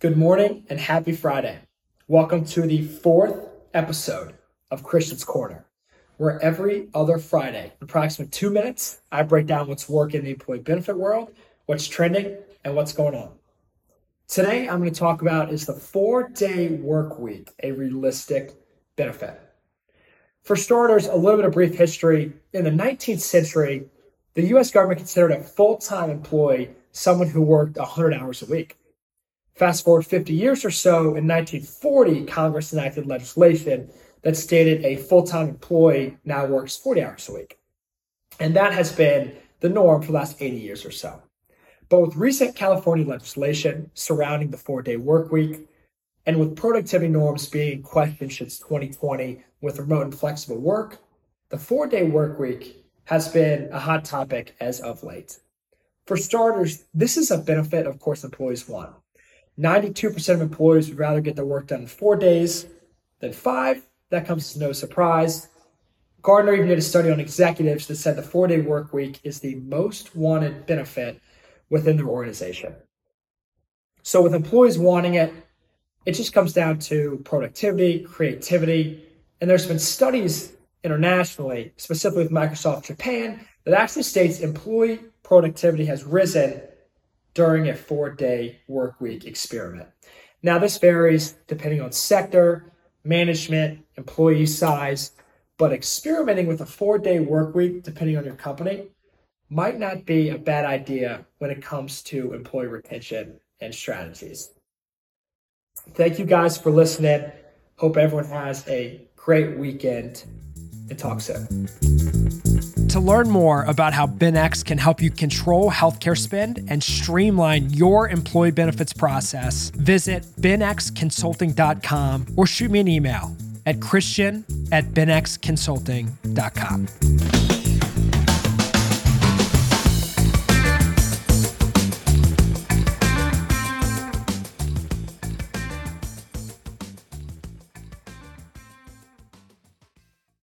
Good morning and happy Friday. Welcome to the fourth episode of Christian's Corner, where every other Friday, in approximately two minutes, I break down what's working in the employee benefit world, what's trending, and what's going on. Today, I'm going to talk about is the four day work week a realistic benefit? For starters, a little bit of brief history. In the 19th century, the US government considered a full time employee someone who worked 100 hours a week. Fast forward 50 years or so, in 1940, Congress enacted legislation that stated a full time employee now works 40 hours a week. And that has been the norm for the last 80 years or so. But with recent California legislation surrounding the four day work week, and with productivity norms being questioned since 2020 with remote and flexible work, the four day work week has been a hot topic as of late. For starters, this is a benefit, of course, employees want. 92% of employees would rather get their work done in four days than five. That comes as no surprise. Gartner even did a study on executives that said the four day work week is the most wanted benefit within their organization. So, with employees wanting it, it just comes down to productivity, creativity. And there's been studies internationally, specifically with Microsoft Japan, that actually states employee productivity has risen during a four day work week experiment. Now, this varies depending on sector, management, employee size, but experimenting with a four day work week, depending on your company, might not be a bad idea when it comes to employee retention and strategies. Thank you guys for listening. Hope everyone has a great weekend and talk soon. To learn more about how BenX can help you control healthcare spend and streamline your employee benefits process, visit benxconsulting.com or shoot me an email at christian at benxconsulting.com.